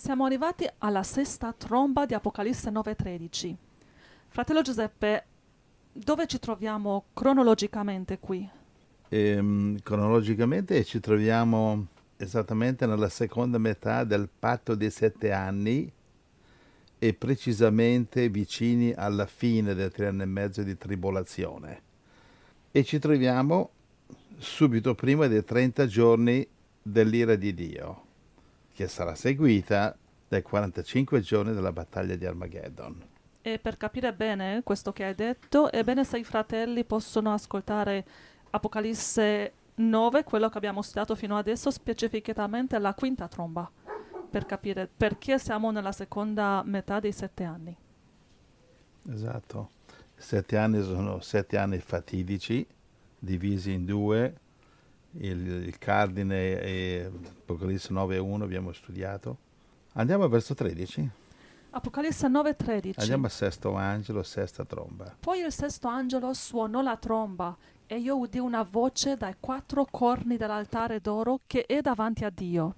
Siamo arrivati alla sesta tromba di Apocalisse 9:13. Fratello Giuseppe, dove ci troviamo cronologicamente qui? Ehm, cronologicamente ci troviamo esattamente nella seconda metà del patto dei sette anni e precisamente vicini alla fine del tre anni e mezzo di tribolazione. E ci troviamo subito prima dei 30 giorni dell'ira di Dio, che sarà seguita dai 45 giorni della battaglia di Armageddon. E per capire bene questo che hai detto, è bene se i fratelli possono ascoltare Apocalisse 9, quello che abbiamo studiato fino adesso, specificatamente la quinta tromba, per capire perché siamo nella seconda metà dei sette anni. Esatto. Sette anni sono sette anni fatidici, divisi in due, il, il cardine e Apocalisse 9 e 1 abbiamo studiato. Andiamo al verso 13. Apocalisse 9:13. Andiamo al sesto angelo, sesta tromba. Poi il sesto angelo suonò la tromba e io udì una voce dai quattro corni dell'altare d'oro che è davanti a Dio,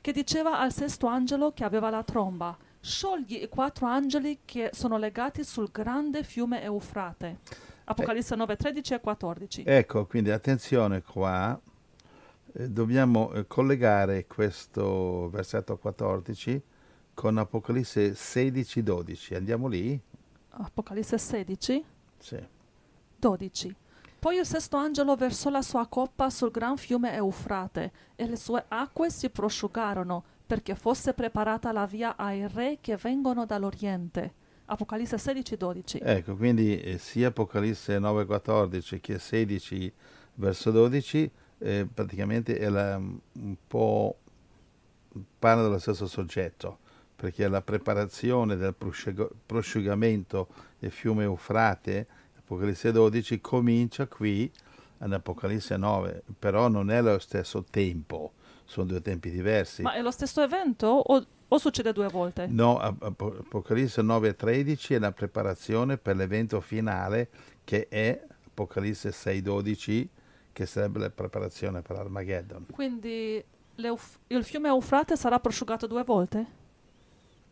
che diceva al sesto angelo che aveva la tromba, sciogli i quattro angeli che sono legati sul grande fiume Eufrate. Apocalisse 9, 13 e 14. Ecco, quindi attenzione qua, eh, dobbiamo eh, collegare questo versetto 14 con Apocalisse 16, 12. Andiamo lì? Apocalisse 16, Sì. 12. Poi il sesto angelo versò la sua coppa sul gran fiume Eufrate e le sue acque si prosciugarono perché fosse preparata la via ai re che vengono dall'Oriente. Apocalisse 16, 12. Ecco, quindi eh, sia Apocalisse 9, 14 che 16 verso 12 eh, praticamente è la- un po' parla dello stesso soggetto, perché la preparazione del prosciuga- prosciugamento del fiume Eufrate, Apocalisse 12, comincia qui ad Apocalisse 9, però non è lo stesso tempo, sono due tempi diversi. Ma è lo stesso evento o, o succede due volte? No, Ap- Ap- Apocalisse 9:13 è la preparazione per l'evento finale che è Apocalisse 6:12 che sarebbe la preparazione per Armageddon. Quindi il fiume Eufrate sarà prosciugato due volte?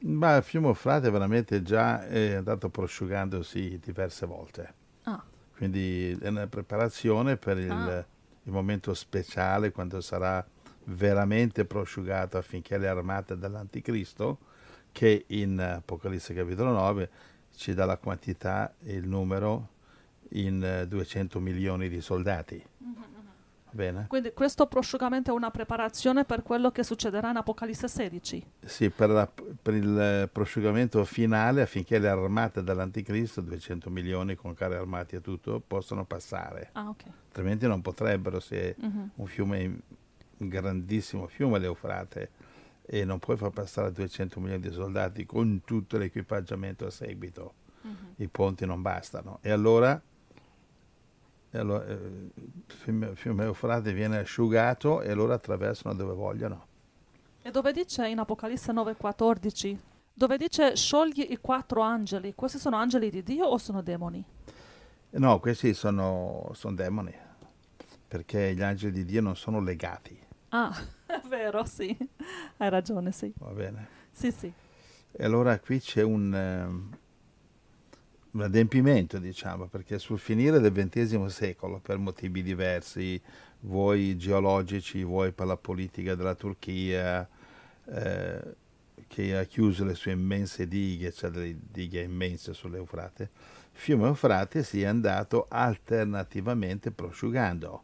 Ma il fiume Eufrate veramente già è andato prosciugandosi diverse volte, Ah, quindi è una preparazione per il, Ah. il momento speciale quando sarà veramente prosciugato affinché le armate dell'Anticristo, che in Apocalisse capitolo 9 ci dà la quantità e il numero in eh, 200 milioni di soldati. Va bene? quindi questo prosciugamento è una preparazione per quello che succederà in Apocalisse 16. Sì, per, la- per il eh, prosciugamento finale affinché le armate dell'Anticristo, 200 milioni con carri armati e tutto, possano passare. Ah, ok. Altrimenti non potrebbero se Mhm. un fiume, un grandissimo fiume l'Eufrate e non puoi far passare 200 milioni di soldati con tutto l'equipaggiamento a seguito. Mhm. I ponti non bastano. E allora, e allora, eh, il fiume, fiume Eufrate viene asciugato e allora attraversano dove vogliono. E dove dice in Apocalisse 9:14, dove dice sciogli i quattro angeli, questi sono angeli di Dio o sono demoni? No, questi sono, sono demoni, perché gli angeli di Dio non sono legati, Ah, è vero, sì. Hai ragione, sì. va bene? Sì, sì. E allora qui c'è un, ehm, un adempimento, diciamo, perché sul finire del XX secolo, per motivi diversi, vuoi geologici, vuoi per la politica della Turchia, eh, che ha chiuso le sue immense dighe, cioè delle dighe immense sull'Eufrate, il fiume Eufrate si è andato alternativamente prosciugando.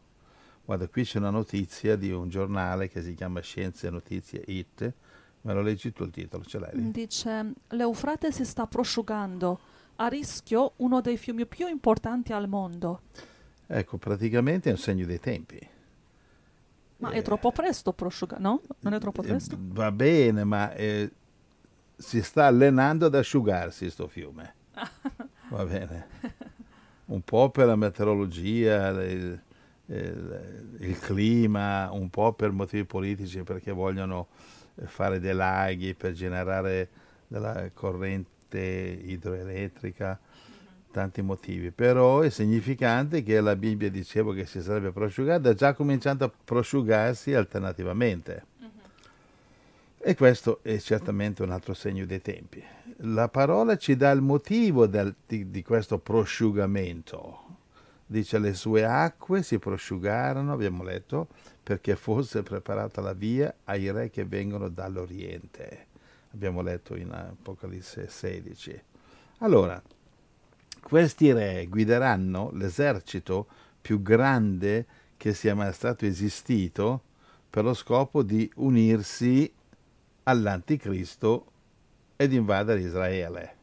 Guarda, qui c'è una notizia di un giornale che si chiama Scienze e Notizie IT, me lo leggi tu il titolo, ce l'hai? Dice, l'Eufrate si sta prosciugando, a rischio uno dei fiumi più importanti al mondo. Ecco, praticamente è un segno dei tempi. Ma Eh, è troppo presto prosciugare, no? Non è troppo eh, presto? Va bene, ma eh, si sta allenando ad asciugarsi sto fiume. Va bene. Un po' per la meteorologia, il, il- il clima, un po' per motivi politici perché vogliono eh, fare dei laghi per generare della corrente idroelettrica, tanti motivi. Però è significante che la Bibbia diceva che si sarebbe prosciugata, già cominciato a prosciugarsi alternativamente. E questo è certamente un altro segno dei tempi. La parola ci dà il motivo del, di, di questo prosciugamento. Dice le sue acque si prosciugarono, abbiamo letto, perché fosse preparata la via ai re che vengono dall'Oriente. Abbiamo letto in Apocalisse 16. Allora, questi re guideranno l'esercito più grande che sia mai stato esistito per lo scopo di unirsi all'anticristo ed invadere Israele.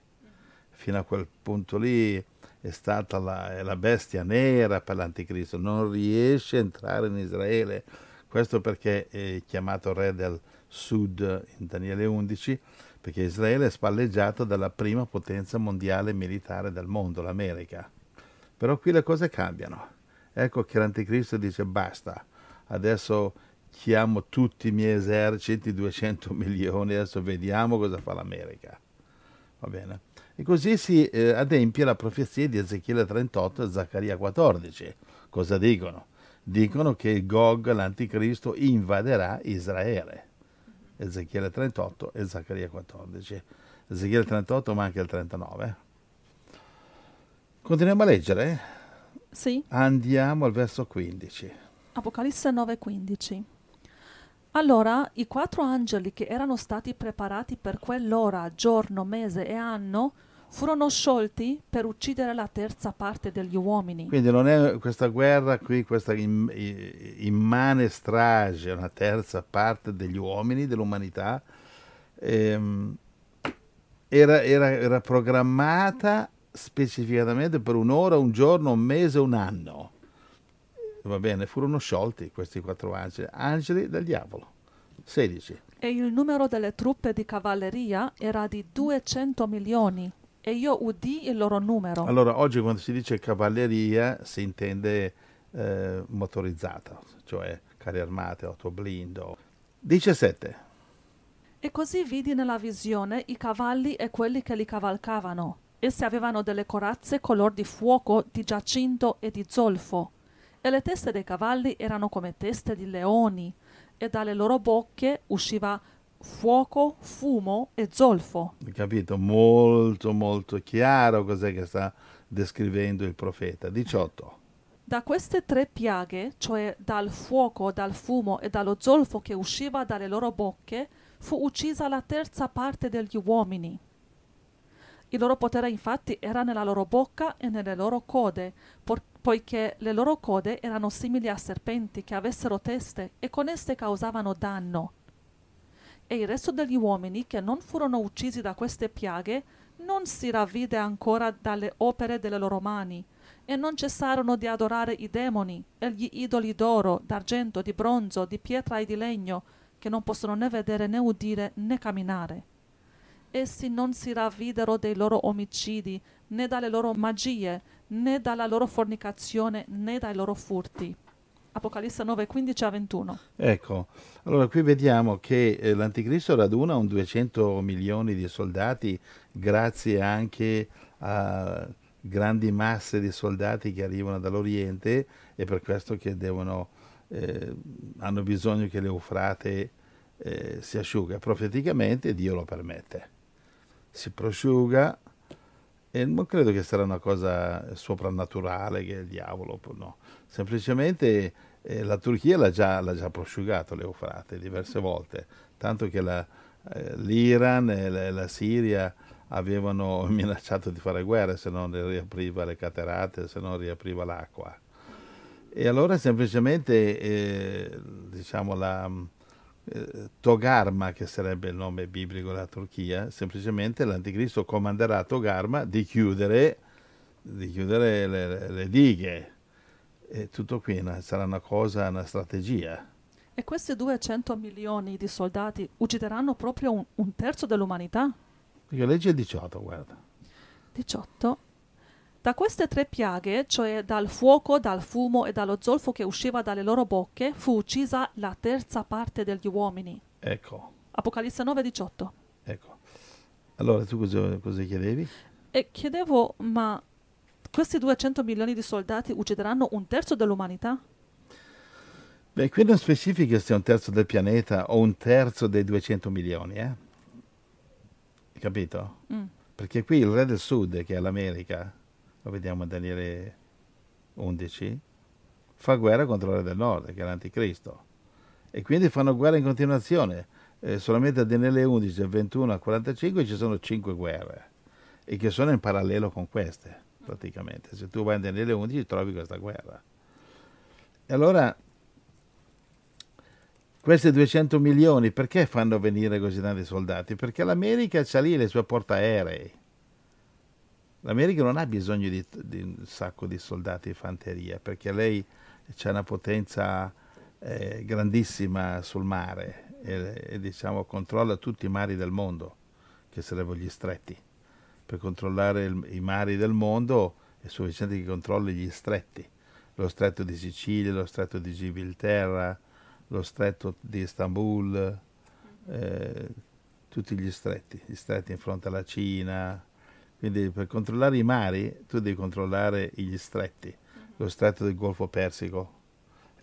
Fino a quel punto lì è stata la, la bestia nera per l'anticristo, non riesce a entrare in Israele. Questo perché è chiamato re del sud in Daniele 11, perché Israele è spalleggiato dalla prima potenza mondiale militare del mondo, l'America. Però qui le cose cambiano. Ecco che l'anticristo dice basta, adesso chiamo tutti i miei eserciti, 200 milioni, adesso vediamo cosa fa l'America. Va bene? E così si eh, adempie la profezia di Ezechiele 38 e Zaccaria 14. Cosa dicono? Dicono che Gog, l'anticristo, invaderà Israele. Ezechiele 38 e Zaccaria 14. Ezechiele 38 ma anche il 39. Continuiamo a leggere? Sì. Andiamo al verso 15. Apocalisse 9:15. Allora i quattro angeli che erano stati preparati per quell'ora, giorno, mese e anno furono sciolti per uccidere la terza parte degli uomini. Quindi non è questa guerra qui, questa immane strage, una terza parte degli uomini, dell'umanità, ehm, era, era, era programmata specificatamente per un'ora, un giorno, un mese, un anno va bene, furono sciolti questi quattro angeli, angeli del diavolo. 16. E il numero delle truppe di cavalleria era di 200 milioni, e io udì il loro numero. Allora, oggi quando si dice cavalleria si intende eh, motorizzata, cioè carri armate, autoblindo. 17. E così vidi nella visione i cavalli e quelli che li cavalcavano. Essi avevano delle corazze color di fuoco, di giacinto e di zolfo e le teste dei cavalli erano come teste di leoni, e dalle loro bocche usciva fuoco, fumo e zolfo. Capito? Molto molto chiaro cos'è che sta descrivendo il profeta. 18. Da queste tre piaghe, cioè dal fuoco, dal fumo e dallo zolfo che usciva dalle loro bocche, fu uccisa la terza parte degli uomini. Il loro potere infatti era nella loro bocca e nelle loro code, por- poiché le loro code erano simili a serpenti che avessero teste e con esse causavano danno. E il resto degli uomini che non furono uccisi da queste piaghe non si ravvide ancora dalle opere delle loro mani, e non cessarono di adorare i demoni e gli idoli d'oro, d'argento, di bronzo, di pietra e di legno, che non possono né vedere né udire né camminare. Essi non si ravvidero dei loro omicidi, né dalle loro magie, né dalla loro fornicazione né dai loro furti. Apocalisse 9, 15 a 21. Ecco, allora qui vediamo che eh, l'Anticristo raduna un 200 milioni di soldati grazie anche a grandi masse di soldati che arrivano dall'Oriente e per questo che devono, eh, hanno bisogno che l'Eufrate eh, si asciuga. Profeticamente Dio lo permette. Si prosciuga e non credo che sarà una cosa soprannaturale che il diavolo, no. Semplicemente eh, la Turchia l'ha già, l'ha già prosciugato l'Eufrate diverse volte, tanto che la, eh, l'Iran e la, la, Siria avevano minacciato di fare guerra se non riapriva le caterate, se non riapriva l'acqua. E allora semplicemente eh, diciamo la eh, Togarma, che sarebbe il nome biblico della Turchia, semplicemente l'anticristo comanderà a Togarma di chiudere, di chiudere le, le, dighe. E tutto qui sarà una cosa, una strategia. E questi 200 milioni di soldati uccideranno proprio un, un terzo dell'umanità? Perché legge il 18, guarda. 18. Da queste tre piaghe, cioè dal fuoco, dal fumo e dallo zolfo che usciva dalle loro bocche, fu uccisa la terza parte degli uomini. Ecco. Apocalisse 9, 18. Ecco. Allora tu cosa, cosa chiedevi? E chiedevo, ma questi 200 milioni di soldati uccideranno un terzo dell'umanità? Beh, qui non specifica se è un terzo del pianeta o un terzo dei 200 milioni, eh? Capito? Mm. Perché qui il re del sud, che è l'America, lo vediamo in Daniele 11, fa guerra contro il re del nord, che è l'anticristo. E quindi fanno guerra in continuazione. Eh, solamente a Daniele 11, dal 21 al 45 ci sono cinque guerre, e che sono in parallelo con queste, praticamente. Se tu vai in Daniele 11 trovi questa guerra. E allora questi 200 milioni perché fanno venire così tanti soldati? Perché l'America ha lì le sue portaerei. L'America non ha bisogno di, di, un sacco di soldati di fanteria perché lei ha una potenza eh, grandissima sul mare e, e, diciamo, controlla tutti i mari del mondo, che sarebbero gli stretti. Per controllare il, i mari del mondo è sufficiente che controlli gli stretti, lo stretto di Sicilia, lo stretto di Gibilterra, lo stretto di Istanbul, eh, tutti gli stretti, gli stretti in fronte alla Cina. Quindi per controllare i mari tu devi controllare gli stretti, lo stretto del Golfo Persico.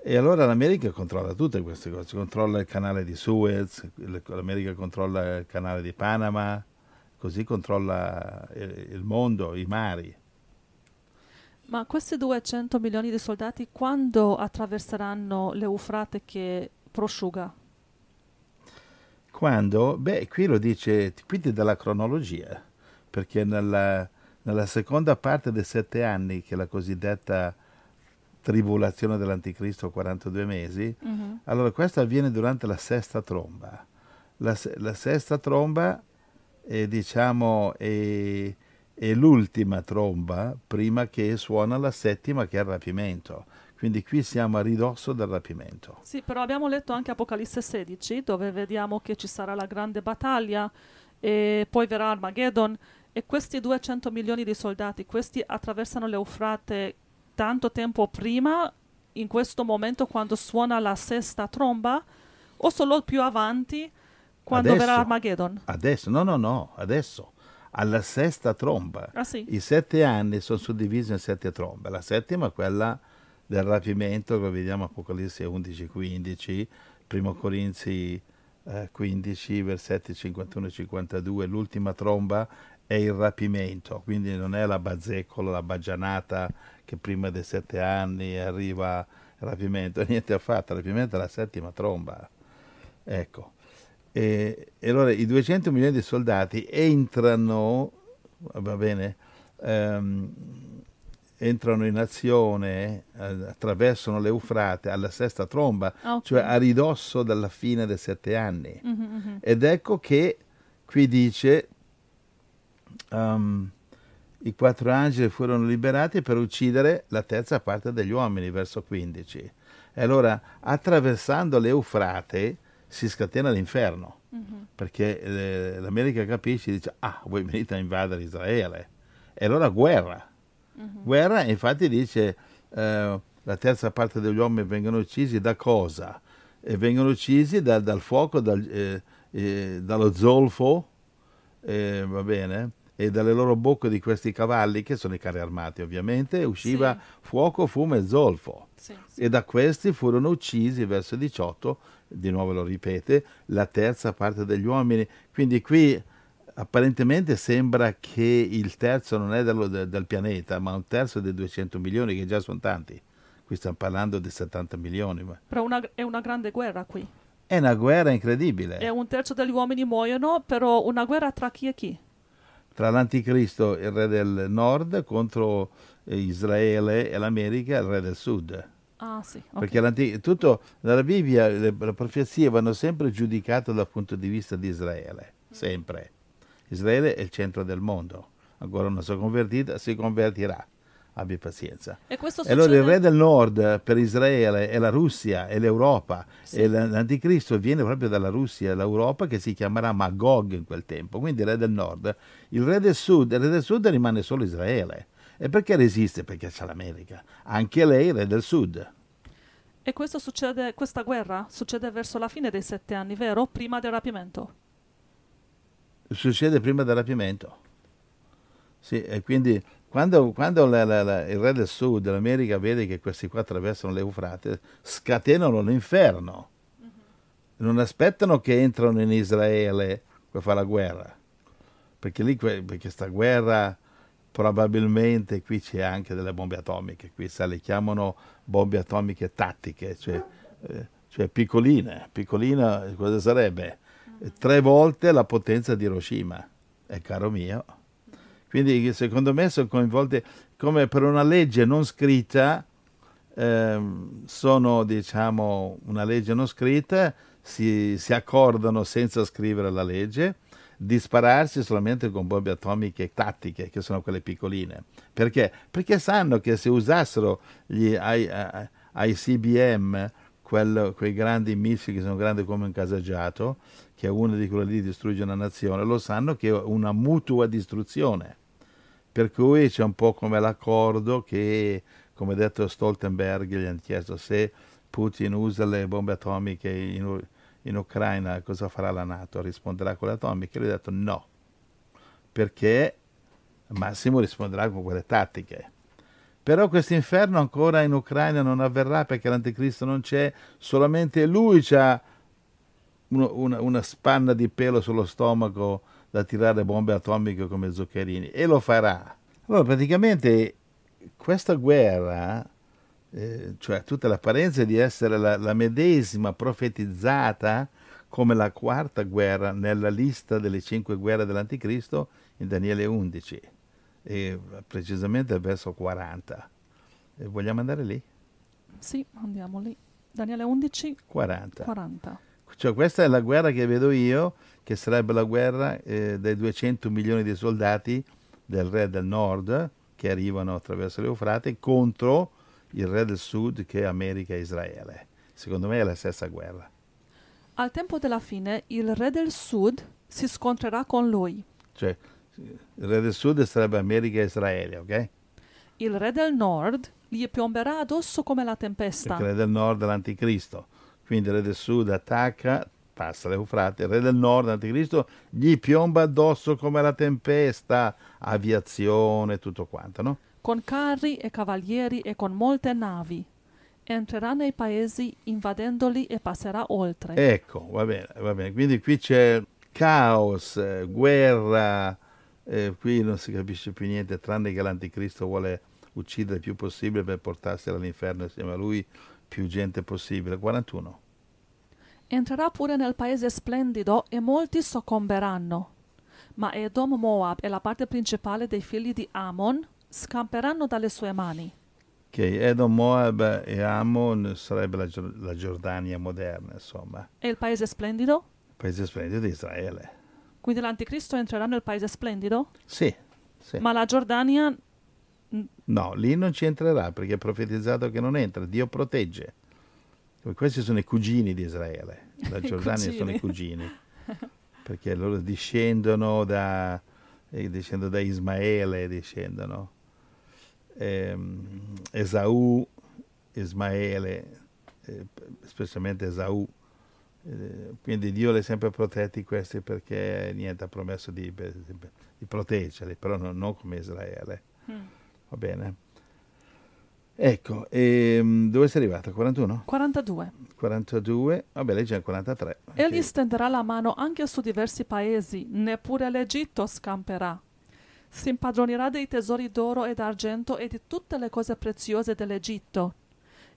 E allora l'America controlla tutte queste cose, controlla il canale di Suez, l'America controlla il canale di Panama, così controlla il mondo, i mari. Ma questi 200 milioni di soldati quando attraverseranno l'Eufrate che prosciuga? Quando? Beh, qui lo dice, qui ti dà la cronologia, perché nella, nella seconda parte dei sette anni, che è la cosiddetta tribolazione dell'anticristo, 42 mesi, Mhm. allora questo avviene durante la sesta tromba. La, la sesta tromba è, diciamo, è, è l'ultima tromba prima che suona la settima che è il rapimento. Quindi qui siamo a ridosso del rapimento. Sì, però abbiamo letto anche Apocalisse 16 dove vediamo che ci sarà la grande battaglia e poi verrà Armageddon e questi 200 milioni di soldati, questi attraversano l'Eufrate tanto tempo prima, in questo momento quando suona la sesta tromba o solo più avanti quando Adesso. verrà Armageddon? Adesso, no, no, no, adesso, alla sesta tromba. Ah sì? I sette anni sono suddivisi in sette trombe. La settima è quella del rapimento, che vediamo Apocalisse 11-15, Primo Corinzi eh, 15, versetti 51 e 52. L'ultima tromba è il rapimento, quindi non è la bazzecola, la baggianata che prima dei sette anni arriva il rapimento, niente affatto, il rapimento è la settima tromba. Ecco. E, e allora i 200 milioni di soldati entrano, va bene, ehm, entrano in azione, eh, attraversano l'Eufrate alla sesta tromba, Ah, ok. cioè a ridosso della fine dei sette anni. Mhm, mhm. Ed ecco che qui dice um, i quattro angeli furono liberati per uccidere la terza parte degli uomini, verso 15. E allora attraversando l'Eufrate si scatena l'inferno, Mhm. perché eh, l'America capisce e dice ah voi venite a invadere Israele. E allora guerra. Mhm. Guerra, infatti dice eh, la terza parte degli uomini vengono uccisi da cosa? E vengono uccisi da- dal fuoco, dal- eh, eh, dallo zolfo, eh, va bene? E dalle loro bocche di questi cavalli, che sono i carri armati ovviamente, usciva fuoco, fumo e zolfo. Sì, sì. E da questi furono uccisi, verso 18, di nuovo lo ripete, la terza parte degli uomini. Quindi qui apparentemente sembra che il terzo non è de- del pianeta, ma un terzo dei 200 milioni, che già sono tanti. Qui stiamo parlando di 70 milioni. Ma Però una- è una grande guerra qui. è una guerra incredibile E un terzo degli uomini muoiono, però una guerra tra chi e chi? tra l'anticristo, il re del nord, contro eh, Israele e l'America, il re del sud. Ah sì, ok. Perché tutto nella Bibbia le, le profezie vanno sempre giudicate dal punto di vista di Israele, sempre. Israele è il centro del mondo, ancora non si è convertita, si convertirà, abbi pazienza. E questo E allora il succede- re del nord per Israele è la Russia e l'Europa Sì. e l'anticristo viene proprio dalla Russia e l'Europa che si chiamerà Magog in quel tempo, quindi il re del nord. Il re del sud, il re del sud rimane solo Israele. E perché resiste? Perché c'è l'America. Anche lei re del sud. E questo succede, questa guerra succede verso la fine dei sette anni, vero? Prima del rapimento. Succede prima del rapimento. Sì, e quindi quando, quando la, la, la, il re del sud dell'America vede che questi qua attraversano l'Eufrate, scatenano l'inferno. Mm-hmm. Non aspettano che entrano in Israele per fare la guerra, perché lì perché sta guerra probabilmente qui c'è anche delle bombe atomiche, qui sa, le chiamano bombe atomiche tattiche, cioè, eh, cioè piccoline. Piccolina cosa sarebbe? Tre volte la potenza di Hiroshima, è caro mio. Quindi secondo me sono coinvolte come per una legge non scritta, ehm, sono diciamo una legge non scritta, si, si accordano senza scrivere la legge di spararsi solamente con bombe atomiche tattiche, che sono quelle piccoline. Perché? Perché sanno che se usassero gli ICBM, quel, quei grandi missili che sono grandi come un caseggiato, che uno di quelli lì distrugge una nazione, lo sanno che è una mutua distruzione. Per cui c'è un po' come l'accordo che, come detto Stoltenberg, gli hanno chiesto se Putin usa le bombe atomiche in, in Ucraina cosa farà la Nato? Risponderà con le atomiche? Lui ha detto no, perché Massimo risponderà con quelle tattiche. Però questo inferno ancora in Ucraina non avverrà perché l'anticristo non c'è, solamente lui ha una, una spanna di pelo sullo stomaco da tirare bombe atomiche come zuccherini e lo farà. Allora praticamente questa guerra eh, cioè tutta l'apparenza di essere la, la, medesima profetizzata come la quarta guerra nella lista delle cinque guerre dell'Anticristo in Daniele 11, e precisamente al verso 40. E vogliamo andare lì? Sì, andiamo lì. Daniele 11, 40. 40. Cioè questa è la guerra che vedo io, che sarebbe la guerra eh, dei 200 milioni di soldati del re del nord che arrivano attraverso l'Eufrate contro il re del sud che è America e Israele. Secondo me è la stessa guerra. Al tempo della fine il re del sud si scontrerà con lui. Cioè, il re del sud sarebbe America e Israele, ok? Il re del nord gli piomberà addosso come la tempesta. il re del nord è l'anticristo. Quindi il re del sud attacca, passa l'Eufrate, il re del nord, l'anticristo, gli piomba addosso come la tempesta, aviazione, tutto quanto, no? Con carri e cavalieri e con molte navi. Entrerà nei paesi invadendoli e passerà oltre. Ecco, va bene, va bene. Quindi qui c'è caos, eh, guerra, eh, qui non si capisce più niente tranne che l'anticristo vuole uccidere il più possibile per portarsi all'inferno insieme a lui più gente possibile. 41. Entrerà pure nel paese splendido e molti soccomberanno. Ma Edom, Moab e la parte principale dei figli di Ammon scamperanno dalle sue mani. Che Edom, Moab e Ammon sarebbe la, la Giordania moderna, insomma. E il paese splendido? Il paese splendido di Israele. Quindi l'anticristo entrerà nel paese splendido? Sì, sì. Ma la Giordania... No, lì non ci entrerà perché è profetizzato che non entra, Dio protegge. Questi sono i cugini di Israele, la Giordania sono i cugini, perché loro discendono da, eh, discendono da Ismaele, discendono eh, Esaù, Ismaele, eh, specialmente Esaù. Eh, quindi Dio li ha sempre protetti questi perché niente ha promesso di, di proteggerli, però non, non come Israele. Mm. Va bene? Ecco, ehm, dove sei arrivato? 41? 42. 42, vabbè, lei già 43. Egli stenderà la mano anche su diversi paesi, neppure l'Egitto scamperà si impadronirà dei tesori d'oro e d'argento e di tutte le cose preziose dell'Egitto.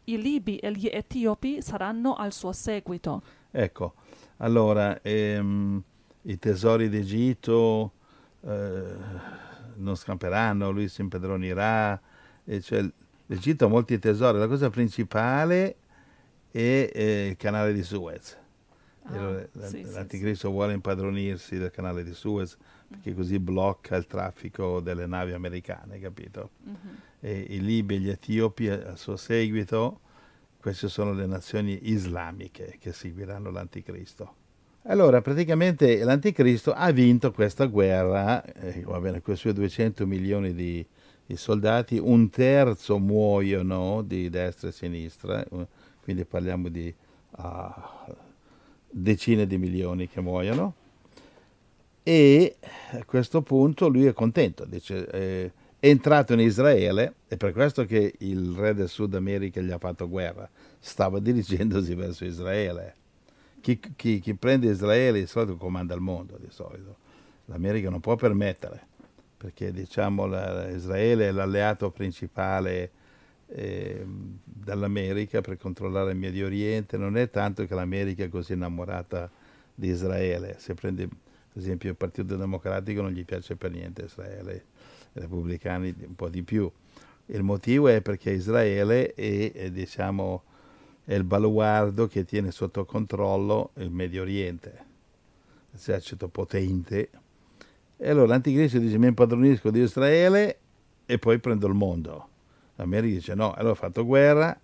I Libi e gli Etiopi saranno al suo seguito. Ecco, allora ehm, i tesori d'Egitto eh, non scamperanno, lui si impadronirà, cioè, l'Egitto ha molti tesori, la cosa principale è eh, il canale di Suez. Ah, sì, l'anticristo sì, vuole impadronirsi del canale di Suez perché così blocca il traffico delle navi americane, capito? Uh-huh. E i Libi e gli Etiopi al suo seguito, queste sono le nazioni islamiche che seguiranno l'anticristo. Allora, praticamente l'anticristo ha vinto questa guerra, eh, va bene, con i suoi 200 milioni di, di, soldati, un terzo muoiono di destra e sinistra, eh, quindi parliamo di uh, decine di milioni che muoiono e a questo punto lui è contento, dice eh, è entrato in Israele, è per questo che il re del Sud America gli ha fatto guerra, stava dirigendosi verso Israele. Chi, chi, chi prende Israele di solito comanda il mondo, di solito. L'America non può permettere, perché diciamo la, Israele è l'alleato principale eh, dall'America per controllare il Medio Oriente, non è tanto che l'America è così innamorata di Israele, se prende per esempio il Partito Democratico non gli piace per niente Israele, i repubblicani un po' di più. Il motivo è perché Israele è, è, diciamo, è il baluardo che tiene sotto controllo il Medio Oriente, esercito potente. E allora l'anticristo dice mi impadronisco di Israele e poi prendo il mondo. L'America dice no, allora ho fatto guerra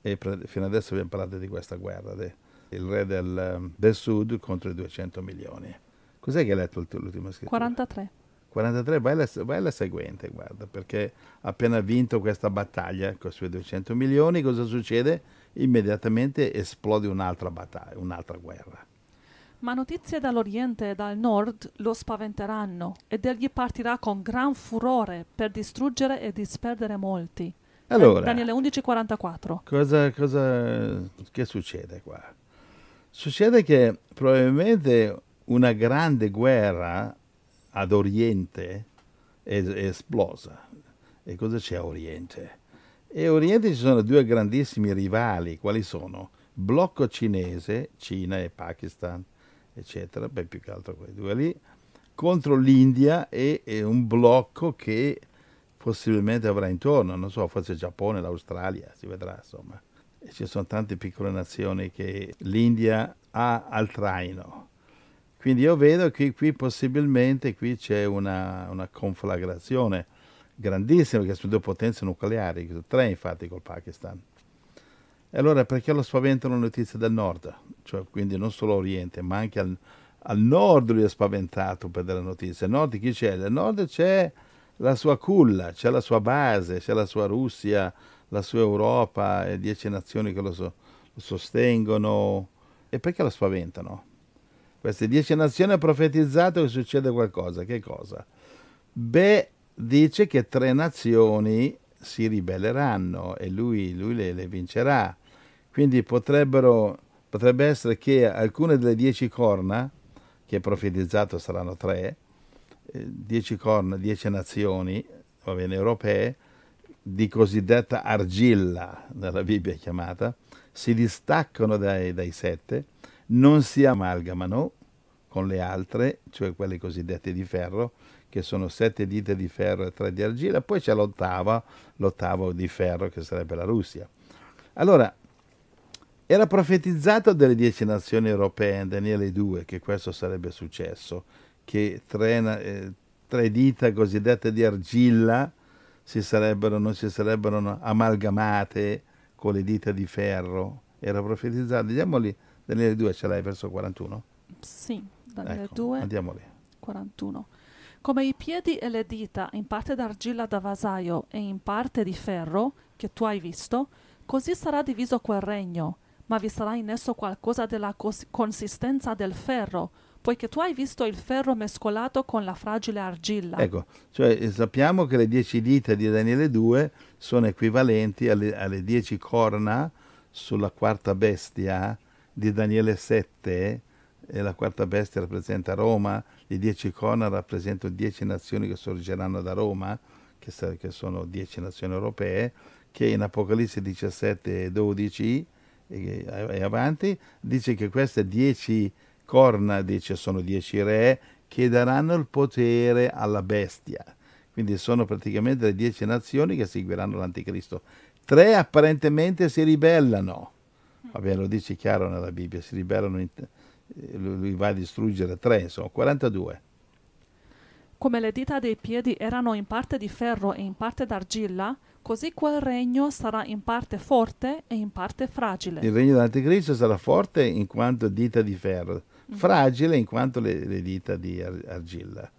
e fino adesso abbiamo parlato di questa guerra, il re del, del sud contro i 200 milioni. Cos'è che hai letto l'ultima scrittura? 43. 43, vai alla, vai alla seguente, guarda, perché ha appena vinto questa battaglia con i suoi 200 milioni, cosa succede? Immediatamente esplode un'altra battaglia, un'altra guerra. Ma notizie dall'Oriente e dal Nord lo spaventeranno ed egli partirà con gran furore per distruggere e disperdere molti. Allora, Daniele 11:44. Cosa, cosa che succede qua? Succede che probabilmente una grande guerra ad Oriente è, è esplosa. E cosa c'è a Oriente? E a Oriente ci sono due grandissimi rivali, quali sono? Blocco cinese, Cina e Pakistan, eccetera, beh più che altro quei due lì, contro l'India e, e un blocco che possibilmente avrà intorno, non so, forse il Giappone, l'Australia, si vedrà insomma. E ci sono tante piccole nazioni che l'India ha al traino. Quindi io vedo che qui possibilmente qui c'è una, una conflagrazione grandissima, che sono due potenze nucleari, tre infatti col Pakistan. E allora perché lo spaventano le notizie del nord? Cioè, quindi non solo Oriente, ma anche al, al nord lui è spaventato per delle notizie. Al nord chi c'è? Al nord c'è la sua culla, c'è la sua base, c'è la sua Russia, la sua Europa e dieci nazioni che lo, so, lo sostengono. E perché lo spaventano? Queste dieci nazioni hanno profetizzato che succede qualcosa. Che cosa? Beh, dice che tre nazioni si ribelleranno e lui, lui le, le, vincerà. Quindi potrebbe essere che alcune delle dieci corna, che profetizzato saranno tre, eh, dieci corna, dieci nazioni, va bene, europee, di cosiddetta argilla, nella Bibbia chiamata, si distaccano dai, dai sette, non si amalgamano con le altre, cioè quelle cosiddette di ferro, che sono sette dita di ferro e tre di argilla, poi c'è l'ottava, l'ottavo di ferro che sarebbe la Russia. Allora, era profetizzato dalle dieci nazioni europee in Daniele 2 che questo sarebbe successo, che tre, eh, tre dita cosiddette di argilla si sarebbero, non si sarebbero amalgamate con le dita di ferro. Era profetizzato. Andiamoli, Daniele 2 ce l'hai verso 41? Sì. Daniele ecco, 2, andiamo lì. 41. Come i piedi e le dita in parte d'argilla da vasaio e in parte di ferro, che tu hai visto, così sarà diviso quel regno, ma vi sarà in esso qualcosa della cos- consistenza del ferro, poiché tu hai visto il ferro mescolato con la fragile argilla. Ecco, cioè sappiamo che le dieci dita di Daniele 2 sono equivalenti alle, alle dieci corna sulla quarta bestia di Daniele 7 e la quarta bestia rappresenta Roma, le dieci corna rappresentano dieci nazioni che sorgeranno da Roma, che, che sono dieci nazioni europee, che in Apocalisse 17 e 12 e, e avanti dice che queste dieci corna dice, sono dieci re che daranno il potere alla bestia. Quindi sono praticamente le dieci nazioni che seguiranno l'anticristo. Tre apparentemente si ribellano. Vabbè, lo dice chiaro nella Bibbia, si ribellano in, lui va a distruggere tre, sono 42. Come le dita dei piedi erano in parte di ferro e in parte d'argilla, così quel regno sarà in parte forte e in parte fragile. Il regno dell'anticristo sarà forte in quanto dita di ferro, mm. fragile in quanto le, le dita di ar- argilla.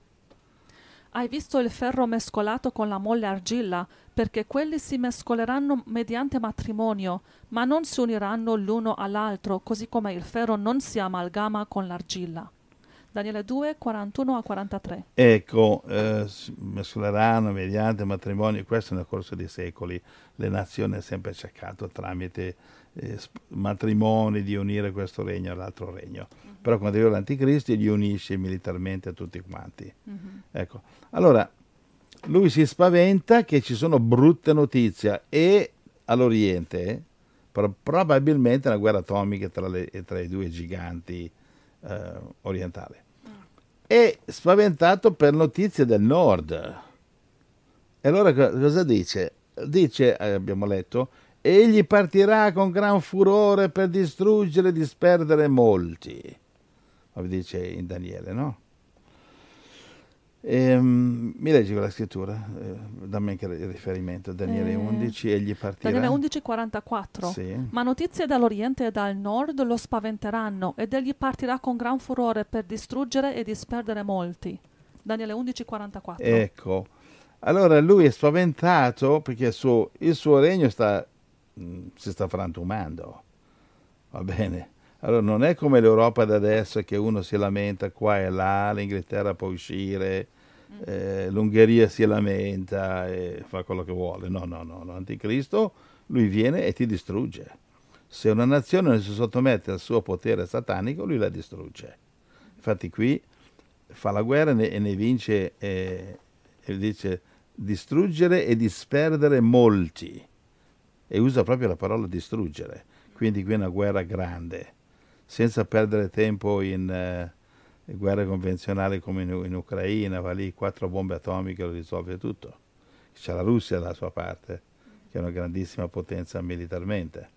Hai visto il ferro mescolato con la molle argilla, perché quelli si mescoleranno mediante matrimonio, ma non si uniranno l'uno all'altro, così come il ferro non si amalgama con l'argilla. Daniele 2, 41 a 43. Ecco, eh, mescoleranno mediante matrimonio, questo nel corso dei secoli, le nazioni hanno sempre cercato tramite eh, matrimoni di unire questo regno all'altro regno. Però quando arriva l'anticristo li unisce militarmente a tutti quanti. Mhm. Ecco, allora lui si spaventa che ci sono brutte notizie e all'Oriente pro- probabilmente una guerra atomica tra, le- tra i due giganti eh, orientali. E spaventato per notizie del nord. E allora co- cosa dice? Dice, eh, abbiamo letto, egli partirà con gran furore per distruggere e disperdere molti. Come dice in Daniele, no? Ehm, mi leggi quella scrittura? Eh, dammi anche il riferimento. Daniele Eh, 11, egli partirà. Daniele 11, 44. Sì. Ma notizie dall'Oriente e dal Nord lo spaventeranno ed egli partirà con gran furore per distruggere e disperdere molti. Daniele 11, 44. Ecco, allora lui è spaventato perché il suo, il suo regno sta, mh, si sta frantumando. Va bene? Allora non è come l'Europa da adesso che uno si lamenta qua e là, l'Inghilterra può uscire, eh, l'Ungheria si lamenta e fa quello che vuole. No, no, no, l'anticristo lui viene e ti distrugge. Se una nazione non si sottomette al suo potere satanico, lui la distrugge. Infatti qui fa la guerra e ne, e vince eh, e dice distruggere e disperdere molti. E usa proprio la parola distruggere. Quindi qui è una guerra grande, senza perdere tempo in eh, guerre convenzionali come in, in Ucraina, va lì quattro bombe atomiche lo risolve tutto. C'è la Russia dalla sua parte, che è una grandissima potenza militarmente.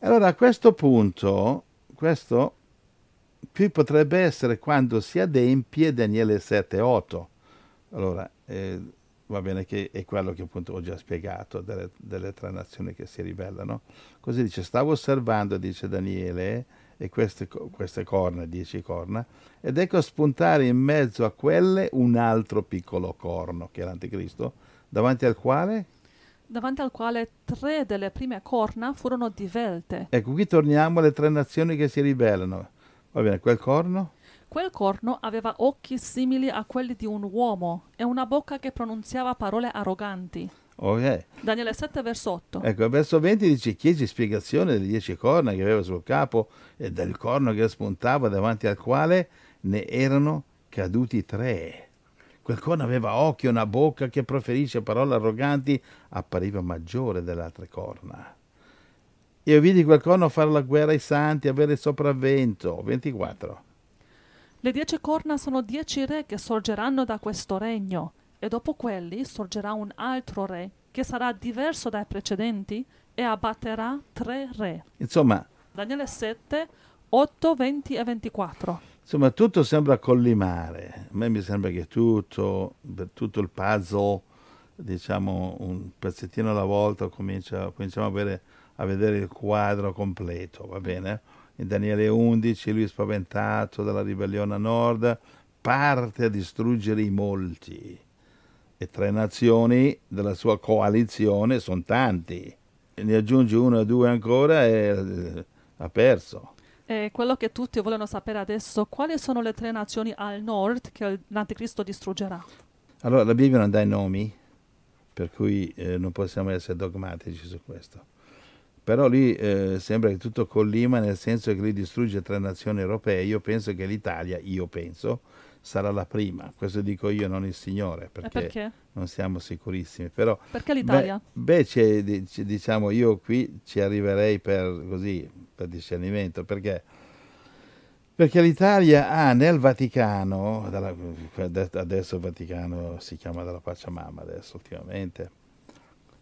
Allora a questo punto, questo qui potrebbe essere quando si adempie Daniele 7-8. Allora, eh, va bene che è quello che appunto ho già spiegato delle, delle tre nazioni che si ribellano. Così dice, stavo osservando, dice Daniele, e queste, queste corna, dieci corna, ed ecco spuntare in mezzo a quelle un altro piccolo corno, che è l'anticristo, davanti al quale, Davanti al quale tre delle prime corna furono divelte. ecco qui torniamo alle tre nazioni che si ribellano. Va bene, quel corno? Quel corno aveva occhi simili a quelli di un uomo e una bocca che pronunziava parole arroganti. Ok. Daniele 7, verso 8. Ecco, verso 20 dice chiesi spiegazione delle dieci corna che aveva sul capo e del corno che spuntava davanti al quale ne erano caduti tre. Quel corno aveva occhi e una bocca che proferisce parole arroganti, appariva maggiore delle altre corna. Io vidi quel corno fare la guerra ai santi, avere il sopravvento. 24. Le dieci corna sono dieci re che sorgeranno da questo regno, e dopo quelli sorgerà un altro re, che sarà diverso dai precedenti, e abbatterà tre re. Insomma, Daniele 7, 8, 20 e 24. Insomma, tutto sembra collimare. A me mi sembra che tutto, per tutto il puzzle, diciamo un pezzettino alla volta, comincia, cominciamo a, avere, a vedere il quadro completo, va bene? In Daniele 11, lui spaventato dalla ribellione a nord, parte a distruggere i molti. E tre nazioni della sua coalizione sono tanti. Ne aggiunge uno o due ancora e eh, ha perso. E quello che tutti vogliono sapere adesso, quali sono le tre nazioni al nord che l'anticristo distruggerà? Allora, la Bibbia non dà i nomi, per cui eh, non possiamo essere dogmatici su questo. Però lì eh, sembra che tutto collima nel senso che lui distrugge tre nazioni europee. Io penso che l'Italia, io penso, sarà la prima. Questo dico io, non il Signore, perché, perché? non siamo sicurissimi. Però, Perché l'Italia? Beh, beh, diciamo, io qui ci arriverei per, così, per discernimento, perché perché l'Italia ha nel Vaticano, dalla- adesso il Vaticano si chiama dalla Pacciamama adesso ultimamente,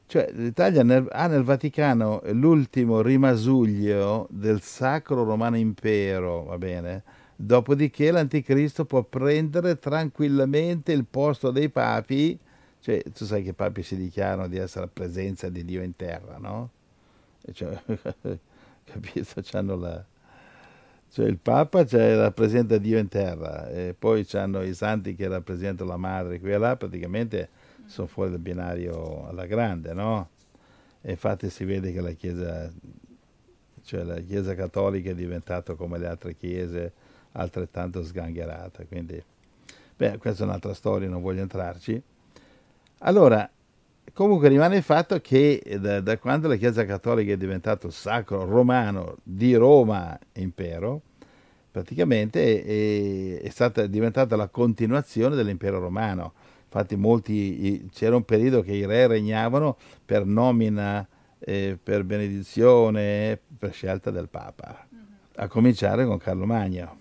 cioè l'Italia nel- ha nel Vaticano l'ultimo rimasuglio del Sacro Romano Impero, va bene? Dopodiché l'Anticristo può prendere tranquillamente il posto dei papi, cioè tu sai che i papi si dichiarano di essere la presenza di Dio in terra, no? Cioè, capito? C'hanno la... Cioè il Papa cioè, rappresenta Dio in terra e poi c'hanno i santi che rappresentano la madre qui e là, praticamente sono fuori dal binario alla grande, no? E infatti si vede che la Chiesa, cioè la Chiesa cattolica è diventata come le altre chiese, altrettanto sgangherata. Quindi, beh, questa è un'altra storia, non voglio entrarci. Allora, comunque rimane il fatto che da, da quando la Chiesa Cattolica è diventato sacro romano di Roma impero, praticamente è, è stata diventata la continuazione dell'impero romano. Infatti molti, c'era un periodo che i re regnavano per nomina, eh, per benedizione, per scelta del Papa, a cominciare con Carlo Magno.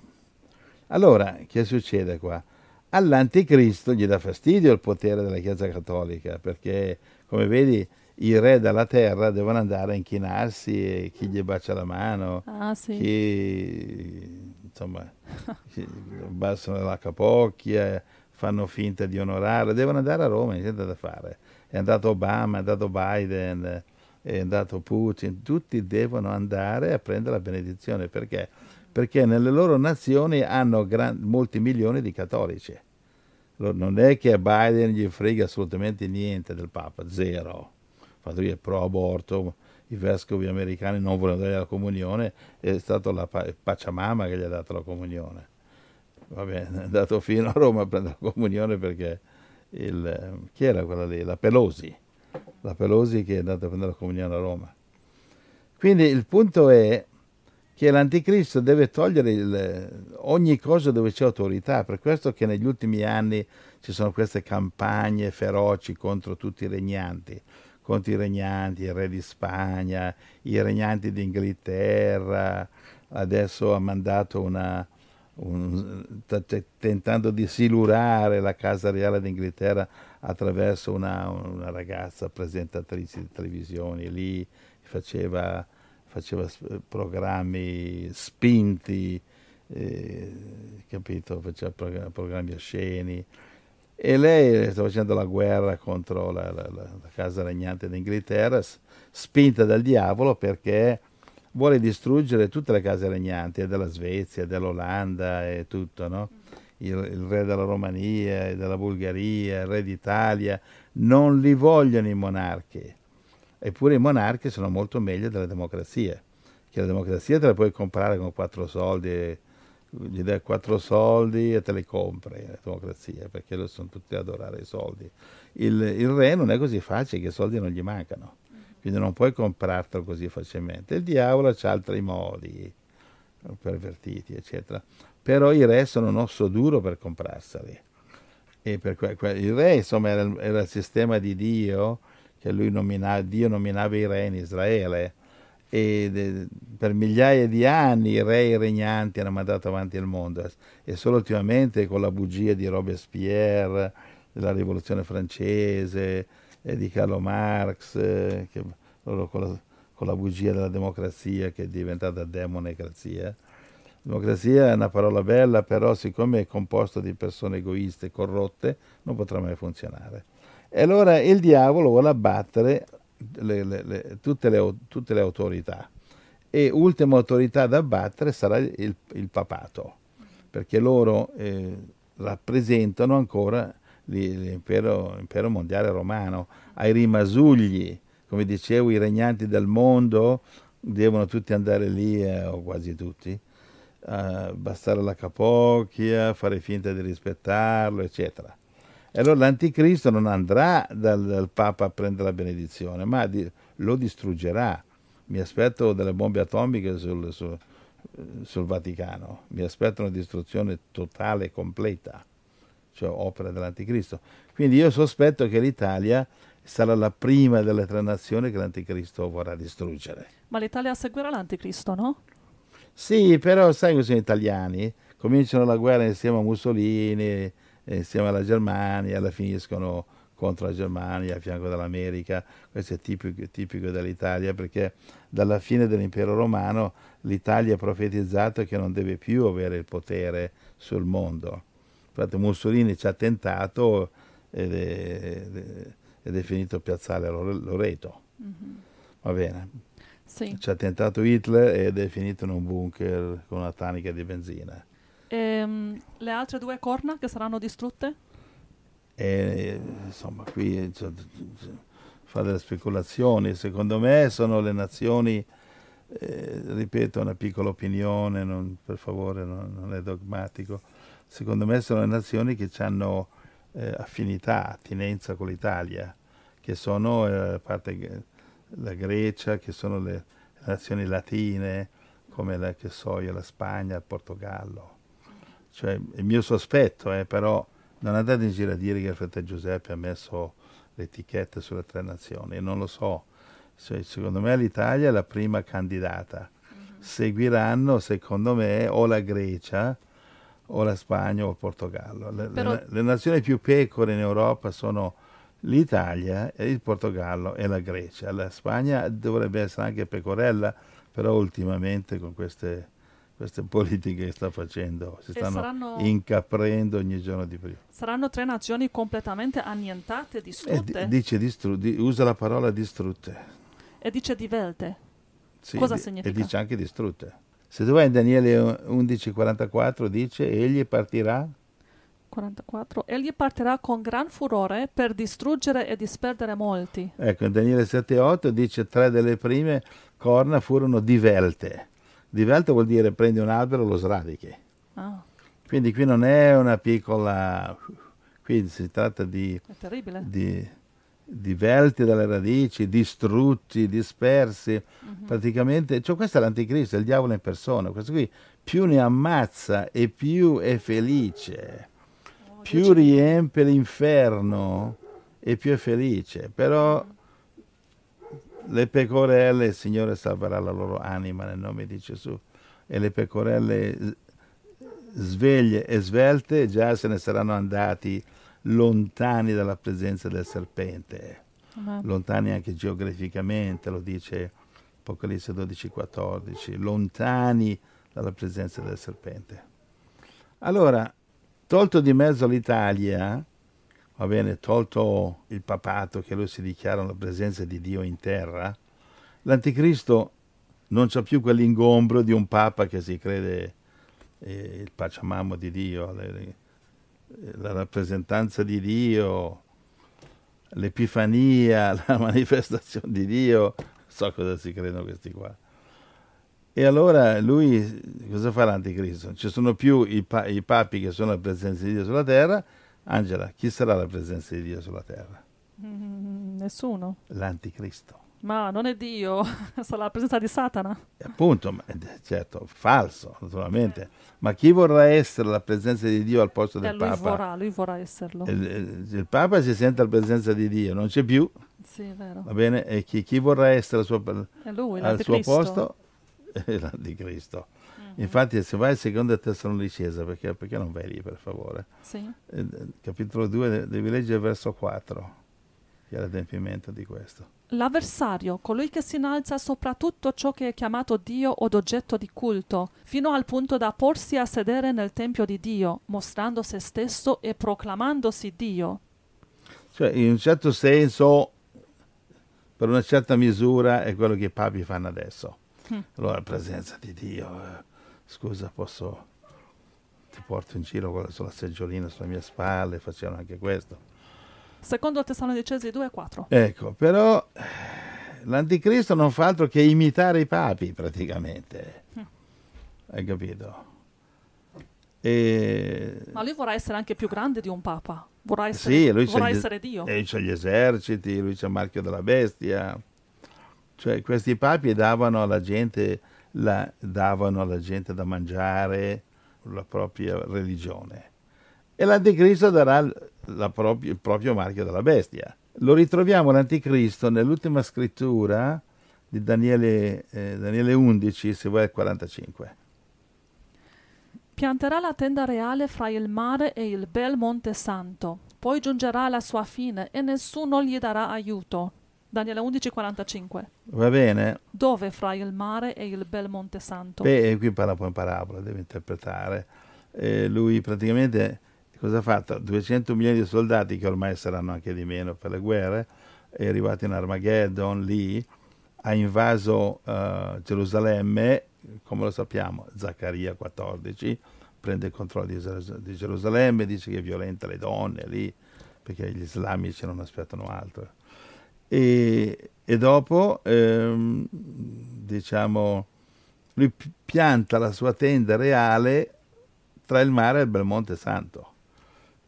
Allora, che succede qua? All'anticristo gli dà fastidio il potere della Chiesa Cattolica, perché come vedi i re della terra devono andare a inchinarsi e chi gli bacia la mano, ah, sì. chi insomma abbassano la capocchia, fanno finta di onorare, devono andare a Roma, niente da fare. È andato Obama, è andato Biden, è andato Putin, tutti devono andare a prendere la benedizione perché? Perché nelle loro nazioni hanno gran, molti milioni di cattolici. Non è che a Biden gli frega assolutamente niente del Papa, zero. Fatto che è pro aborto, i vescovi americani non volevano dare la comunione, è stato la Pacciamama che gli ha dato la comunione. Va bene, è andato fino a Roma a prendere la comunione perché il, chi era quella lì? La Pelosi, la Pelosi che è andata a prendere la comunione a Roma. Quindi il punto è che l'anticristo deve togliere il, ogni cosa dove c'è autorità, per questo che negli ultimi anni ci sono queste campagne feroci contro tutti i regnanti contro i regnanti, il re di Spagna, i regnanti d'Inghilterra, adesso ha mandato una, un, tentando di silurare la Casa Reale d'Inghilterra attraverso una, una ragazza presentatrice di televisione, lì faceva, faceva programmi spinti, eh, capito? Faceva programmi osceni e lei sta facendo la guerra contro la, la, la, la casa regnante d'Inghilterra, spinta dal diavolo perché vuole distruggere tutte le case regnanti, della Svezia, dell'Olanda e tutto, no? il, il, re della Romania, della Bulgaria, il re d'Italia, non li vogliono i monarchi. Eppure i monarchi sono molto meglio delle democrazie, che la democrazia te la puoi comprare con quattro soldi gli dai quattro soldi e te li compri la democrazia, perché loro sono tutti ad adorare i soldi. Il, il, re non è così facile, che i soldi non gli mancano, quindi non puoi comprartelo così facilmente. Il diavolo ha altri modi, pervertiti, eccetera. Però i re sono un osso duro per comprarseli. Per que- que- il re, insomma, era, era, il sistema di Dio, che lui nominava, Dio nominava i re in Israele e de, per migliaia di anni i re e i regnanti hanno mandato avanti il mondo e solo ultimamente con la bugia di Robespierre, della rivoluzione francese e di Carlo Marx, eh, che, con, la, con, la, bugia della democrazia che è diventata demonecrazia. Democrazia è una parola bella, però siccome è composta di persone egoiste, corrotte, non potrà mai funzionare. E allora il diavolo vuole abbattere le, le, le, tutte, tutte, le, autorità. E ultima autorità da abbattere sarà il, il papato, perché loro eh, rappresentano ancora l'impero, l'impero mondiale romano, ai rimasugli, come dicevo, i regnanti del mondo devono tutti andare lì, eh, o quasi tutti, a bastare la capocchia, fare finta di rispettarlo, eccetera. E allora l'anticristo non andrà dal, dal Papa a prendere la benedizione, ma di, lo distruggerà. Mi aspetto delle bombe atomiche sul, sul, sul Vaticano, mi aspetto una distruzione totale e completa, cioè opera dell'anticristo. Quindi io sospetto che l'Italia sarà la prima delle tre nazioni che l'anticristo vorrà distruggere. Ma l'Italia seguirà l'anticristo, no? Sì, però sai cosa sono italiani? Cominciano la guerra insieme a Mussolini, insieme alla Germania, la finiscono contro la Germania a fianco dell'America, questo è tipico, tipico dell'Italia perché dalla fine dell'impero romano l'Italia ha profetizzato che non deve più avere il potere sul mondo. Infatti Mussolini ci ha tentato ed è, ed è finito piazzale Loreto. Mm-hmm. Va bene. Sì. Ci ha tentato Hitler ed è finito in un bunker con una tanica di benzina. E, ehm, le altre due corna che saranno distrutte? E, insomma, qui cioè, fare delle speculazioni. Secondo me sono le nazioni eh, ripeto, una piccola opinione, non, per favore, non, non, è dogmatico. Secondo me sono le nazioni che hanno eh, affinità, attinenza con l'Italia, che sono, eh, parte la Grecia, che sono le, le nazioni latine, come la, che so io, la Spagna, il Portogallo. Cioè, il mio sospetto è però non andate in giro a dire che il fratello Giuseppe ha messo le etichette sulle tre nazioni, non lo so secondo me l'Italia è la prima candidata. Mm-hmm. Seguiranno, secondo me, o la Grecia, o la Spagna o il Portogallo. Le, Però... le, le nazioni più pecore in Europa sono l'Italia, il Portogallo e la Grecia. La Spagna dovrebbe essere anche pecorella, però ultimamente con queste, queste politiche che sta facendo si stanno saranno, incaprendo ogni giorno di più. Saranno tre nazioni completamente annientate, distrutte? Eh, dice distru- di, usa la parola distrutte e dice divelte. Sì, Cosa significa? E dice anche distrutte. Se tu vai in Daniele 11:44 dice egli partirà 44. Egli partirà con gran furore per distruggere e disperdere molti. Ecco, in Daniele 7:8 dice tre delle prime corna furono divelte. Divelte vuol dire prendi un albero e lo sradichi. Ah. Quindi qui non è una piccola... Qui si tratta di... È terribile. Di, divelti dalle radici, distrutti, dispersi, uh-huh. praticamente, cioè questo è l'anticristo, è il diavolo in persona, questo qui più ne ammazza e più è felice, oh, più riempie l'inferno e più è felice, però le pecorelle, il Signore salverà la loro anima nel nome di Gesù. E le pecorelle sveglie e svelte già se ne saranno andati lontani dalla presenza del serpente, uh-huh. lontani anche geograficamente, lo dice Apocalisse 12-14, lontani dalla presenza del serpente. Allora, tolto di mezzo l'Italia, va bene, tolto il papato che lui si dichiara la presenza di Dio in terra, l'anticristo non c'ha più quell'ingombro di un papa che si crede eh, il pacciamamo di Dio, le, la rappresentanza di Dio, l'epifania, la manifestazione di Dio, so cosa si credono questi qua. E allora lui cosa fa l'anticristo? Ci sono più i, pa- i papi che sono la presenza di Dio sulla terra. Angela, chi sarà la presenza di Dio sulla terra? Mm, nessuno. L'anticristo. Ma non è Dio, sarà la presenza di Satana. E appunto, certo, falso, naturalmente. Ma chi vorrà essere la presenza di Dio al posto del eh, lui Papa? Vorrà, lui vorrà esserlo. Il, il, Papa si sente la presenza di Dio, non c'è più. Sì, è vero. Va bene? E chi, chi vorrà essere al suo, lui, al suo posto? È l'anticristo. Mm-hmm. Infatti, se vai al secondo Tessalonicese, perché, perché non vai lì, per favore? Sì. Eh, capitolo 2, devi leggere il verso 4, che è l'adempimento di questo. L'avversario, colui che si innalza sopra tutto ciò che è chiamato Dio o oggetto di culto, fino al punto da porsi a sedere nel Tempio di Dio, mostrando se stesso e proclamandosi Dio. Cioè, in un certo senso, per una certa misura, è quello che i papi fanno adesso. Mm. Allora, la presenza di Dio, eh, scusa, posso... ti porto in giro sulla seggiolina sulle mie spalle, facevano anche questo Secondo Tessalonicesi 2,4. Ecco, però l'anticristo non fa altro che imitare i papi praticamente. Mm. Hai capito? E... Ma lui vorrà essere anche più grande di un papa. Vorrà essere, sì, lui vorrà essere gli, Dio. E c'ha gli eserciti, lui c'ha il marchio della bestia. Cioè, questi papi davano alla gente, la, davano alla gente da mangiare la propria religione. E l'anticristo darà propria, il proprio marchio della bestia. Lo ritroviamo l'anticristo nell'ultima scrittura di Daniele, eh, Daniele 11, se vuoi al 45. Pianterà la tenda reale fra il mare e il bel monte santo, poi giungerà la sua fine e nessuno gli darà aiuto. Daniele 11, 45. Va bene. Dove fra il mare e il bel monte santo? Beh, qui parla poi in parabola, deve interpretare. Eh, lui praticamente Cosa ha fatto? 200 milioni di soldati, che ormai saranno anche di meno per le guerre, è arrivato in Armageddon lì, ha invaso uh, Gerusalemme, come lo sappiamo, Zaccaria 14, prende il controllo di, di, Gerusalemme, dice che violenta le donne lì, perché gli islamici non aspettano altro. e, e dopo, ehm, diciamo, lui pianta la sua tenda reale tra il mare e il Belmonte Santo.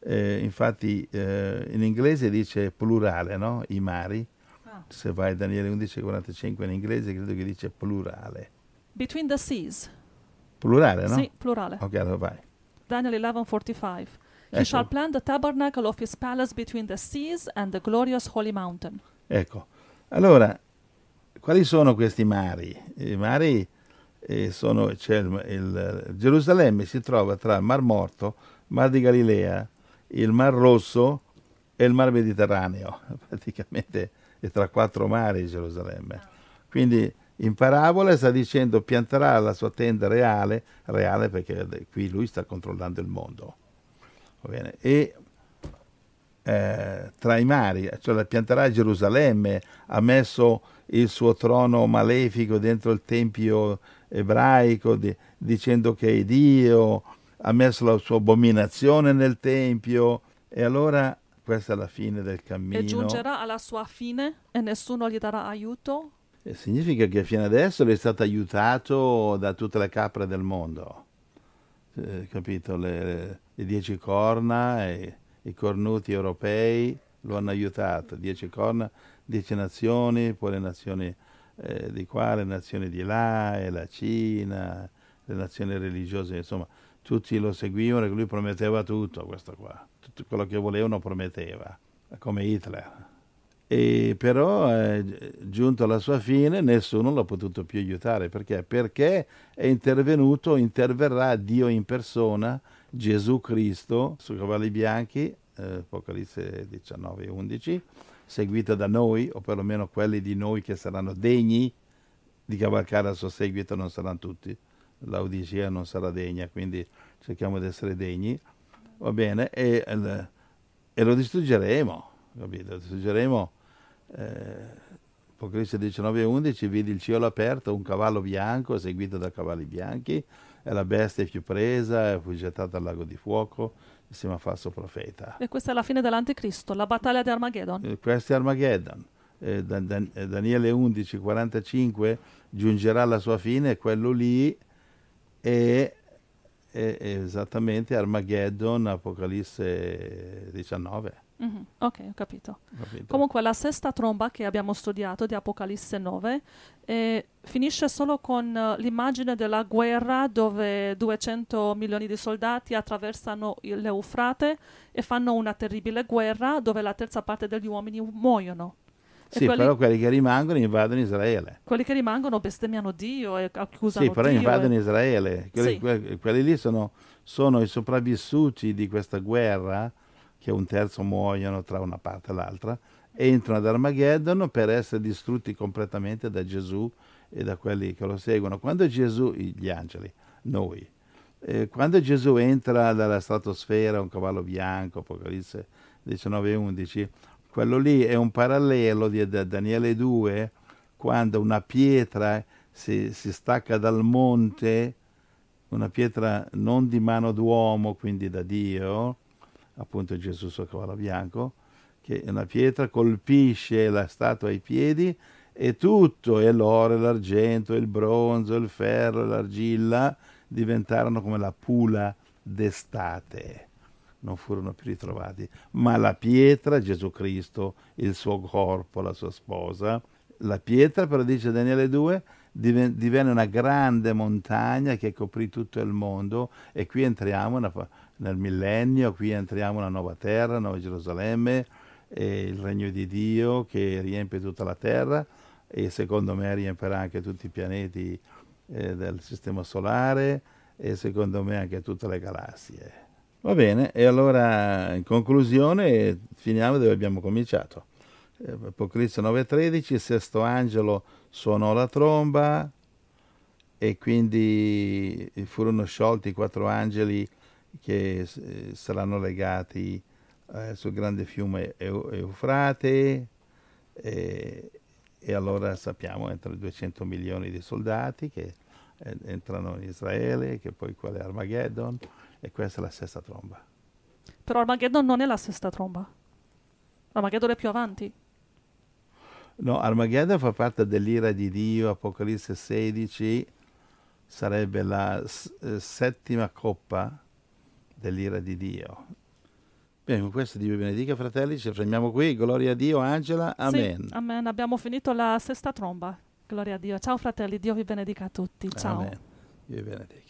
Eh, infatti eh, in inglese dice plurale, no? I mari. Ah. Se vai a Daniele 11:45 in inglese credo che dice plurale. Between the seas. Plurale, no? Sì, plurale. Ok, allora vai. Daniel 11:45. He ecco. shall plant the tabernacle of his palace between the seas and the glorious holy mountain. Ecco. Allora, quali sono questi mari? I mari eh, sono, c'è il, il, Gerusalemme si trova tra il Mar Morto, Mar di Galilea, il Mar Rosso e il Mar Mediterraneo. Praticamente è tra quattro mari Gerusalemme. Quindi in parabola sta dicendo pianterà la sua tenda reale, reale perché qui lui sta controllando il mondo. E eh, tra i mari, cioè la pianterà Gerusalemme, ha messo il suo trono malefico dentro il tempio ebraico di, dicendo che è Dio, ha messo la sua abominazione nel tempio e allora questa è la fine del cammino. E giungerà alla sua fine e nessuno gli darà aiuto? E significa che fino adesso lui è stato aiutato da tutte le capre del mondo, eh, capito? Le, le dieci corna e i cornuti europei lo hanno aiutato, dieci corna, dieci nazioni, poi le nazioni eh, di qua, le nazioni di là, e la Cina, le nazioni religiose, insomma, tutti lo seguivano e lui prometteva tutto questo qua, tutto quello che volevano prometteva, come Hitler. E però, eh, giunto alla sua fine, nessuno l'ha potuto più aiutare. Perché? Perché è intervenuto, interverrà Dio in persona, Gesù Cristo, su cavalli bianchi, eh, Apocalisse 19 11, seguito da noi, o perlomeno quelli di noi che saranno degni di cavalcare al suo seguito, non saranno tutti. L'Odissea non sarà degna, quindi cerchiamo di essere degni, va bene, e, e lo distruggeremo, capito? Lo distruggeremo eh, Apocalisse 19 e 11 vidi il cielo aperto, un cavallo bianco seguito da cavalli bianchi e la bestia più presa e fu gettata al lago di fuoco insieme a falso profeta. E questa è la fine dell'anticristo, la battaglia di Armageddon. E questo è Armageddon. Eh, Dan- Dan- Daniele 11, 45 giungerà alla sua fine, quello lì è, è esattamente Armageddon, Apocalisse 19. Mm-hmm. Ok, ho capito. capito. Comunque la sesta tromba che abbiamo studiato di Apocalisse 9 eh, finisce solo con uh, l'immagine della guerra dove 200 milioni di soldati attraversano l'Eufrate e fanno una terribile guerra dove la terza parte degli uomini muoiono. Sì, quelli, però quelli che rimangono invadono Israele. Quelli che rimangono bestemmiano Dio e accusano Dio. Sì, però Dio invadono e... Israele. Quelli, Sì. quelli, quelli lì sono, sono i sopravvissuti di questa guerra che un terzo muoiono tra una parte e l'altra, entrano ad Armageddon per essere distrutti completamente da Gesù e da quelli che lo seguono. Quando Gesù, gli angeli, noi, eh, quando Gesù entra dalla stratosfera, un cavallo bianco, Apocalisse 19 e 11, quello lì è un parallelo di da Daniele 2, quando una pietra si, si stacca dal monte, una pietra non di mano d'uomo, quindi da Dio, appunto Gesù sul bianco, che una pietra colpisce la statua ai piedi e tutto, e l'oro, e l'argento, il bronzo, il ferro, l'argilla, diventarono come la pula d'estate. Non furono più ritrovati. Ma la pietra, Gesù Cristo, il suo corpo, la sua sposa, la pietra, però dice Daniele 2, divenne una grande montagna che coprì tutto il mondo e qui entriamo nel millennio, qui entriamo nella nuova terra, Nuova Gerusalemme, il regno di Dio che riempie tutta la terra e secondo me riempirà anche tutti i pianeti eh, del sistema solare e secondo me anche tutte le galassie. Va bene, e allora in conclusione finiamo dove abbiamo cominciato. Eh, Apocalisse 9:13, il sesto angelo suonò la tromba e quindi furono sciolti i quattro angeli che eh, saranno legati eh, sul grande fiume Eufrate e, e, allora sappiamo entrano 200 milioni di soldati che eh, entrano in Israele, che poi è Armageddon e questa è la sesta tromba. Però Armageddon non è la sesta tromba. Armageddon è più avanti. No, Armageddon fa parte dell'ira di Dio, Apocalisse 16, sarebbe la s- eh, settima coppa dell'ira di Dio. Bene, con questo Dio vi benedica, fratelli, ci fermiamo qui. Gloria a Dio, Angela, amen. Sì, amen. Abbiamo finito la sesta tromba. Gloria a Dio. Ciao fratelli, Dio vi benedica a tutti. Ciao. Amen. Dio vi benedica.